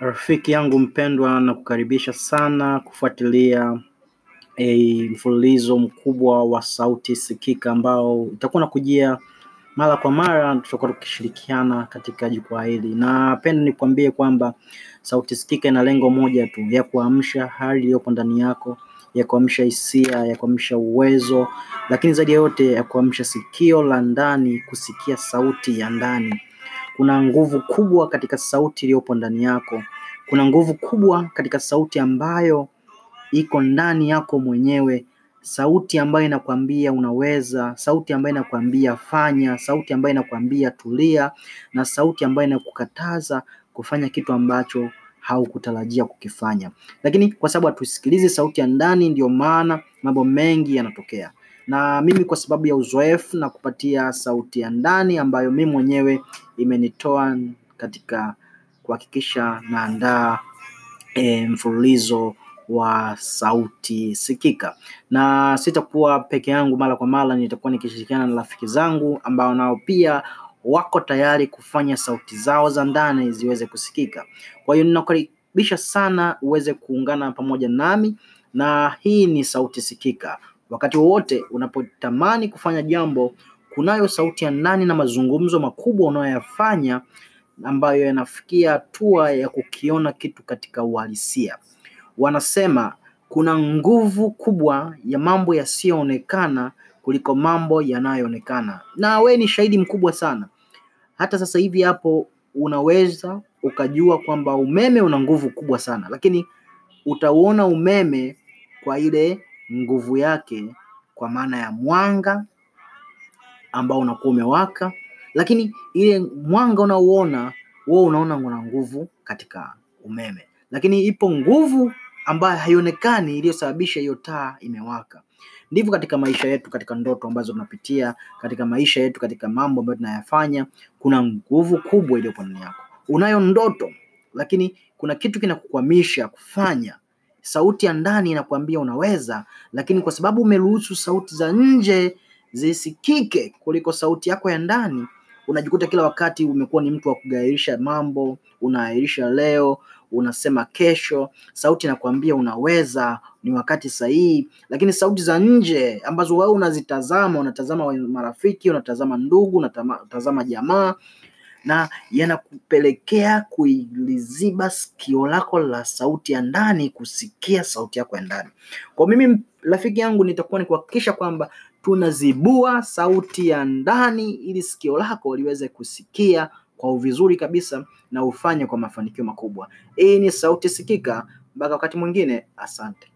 Rafiki yangu mpendwa, na kukaribisha sana kufuatilia e, mfululizo mkubwa wa Sauti Sikika ambao utakuwa nakujia mara kwa mara, tutakuwa tukishirikiana katika jukwaa hili. Napenda nikwambie kwamba Sauti Sikika ina lengo moja tu, ya kuamsha hali iliyopo ndani yako, ya kuamsha hisia, ya kuamsha uwezo, lakini zaidi ya yote ya kuamsha sikio la ndani, kusikia sauti ya ndani. Kuna nguvu kubwa katika sauti iliyopo ndani yako. Kuna nguvu kubwa katika sauti ambayo iko ndani yako mwenyewe, sauti ambayo inakwambia unaweza, sauti ambayo inakwambia fanya, sauti ambayo inakwambia tulia, na sauti ambayo inakukataza kufanya kitu ambacho haukutarajia kukifanya. Lakini kwa sababu hatusikilizi sauti ya ndani, ndiyo maana mambo mengi yanatokea. Na mimi kwa sababu ya uzoefu na kupatia sauti ya ndani ambayo mimi mwenyewe imenitoa katika kuhakikisha naandaa e, mfululizo wa sauti sikika, na sitakuwa peke yangu mara kwa mara, nitakuwa nikishirikiana na rafiki zangu ambao nao pia wako tayari kufanya sauti zao za ndani ziweze kusikika. Kwa hiyo ninakukaribisha sana uweze kuungana pamoja nami, na hii ni Sauti Sikika. Wakati wowote unapotamani kufanya jambo, kunayo sauti ya ndani na mazungumzo makubwa unayoyafanya ambayo yanafikia hatua ya kukiona kitu katika uhalisia. Wanasema kuna nguvu kubwa ya mambo yasiyoonekana kuliko mambo yanayoonekana, na we ni shahidi mkubwa sana. Hata sasa hivi hapo unaweza ukajua kwamba umeme una nguvu kubwa sana, lakini utauona umeme kwa ile nguvu yake, kwa maana ya mwanga ambao unakuwa umewaka, lakini ile mwanga unaouona wewe unaona una nguvu katika umeme, lakini ipo nguvu ambayo haionekani iliyosababisha hiyo taa imewaka. Ndivyo katika maisha yetu, katika ndoto ambazo tunapitia, katika maisha yetu, katika mambo ambayo tunayafanya, kuna nguvu kubwa iliyopo ndani yako. Unayo ndoto, lakini kuna kitu kinakukwamisha kufanya. Sauti ya ndani inakuambia unaweza, lakini kwa sababu umeruhusu sauti za nje zisikike kuliko sauti yako ya ndani, unajikuta kila wakati umekuwa ni mtu wa kugairisha mambo, unaahirisha leo, unasema kesho. Sauti inakwambia unaweza, ni wakati sahihi, lakini sauti za nje ambazo wewe unazitazama, unatazama marafiki, unatazama ndugu, unatazama jamaa, na yanakupelekea kuiliziba sikio lako la sauti ya ndani kusikia sauti yako ya ndani. Kwa mimi rafiki yangu, nitakuwa ni kuhakikisha kwamba tunazibua sauti ya ndani ili sikio lako liweze kusikia kwa uvizuri kabisa na ufanye kwa mafanikio makubwa. Hii ni Sauti Sikika. Mpaka wakati mwingine, asante.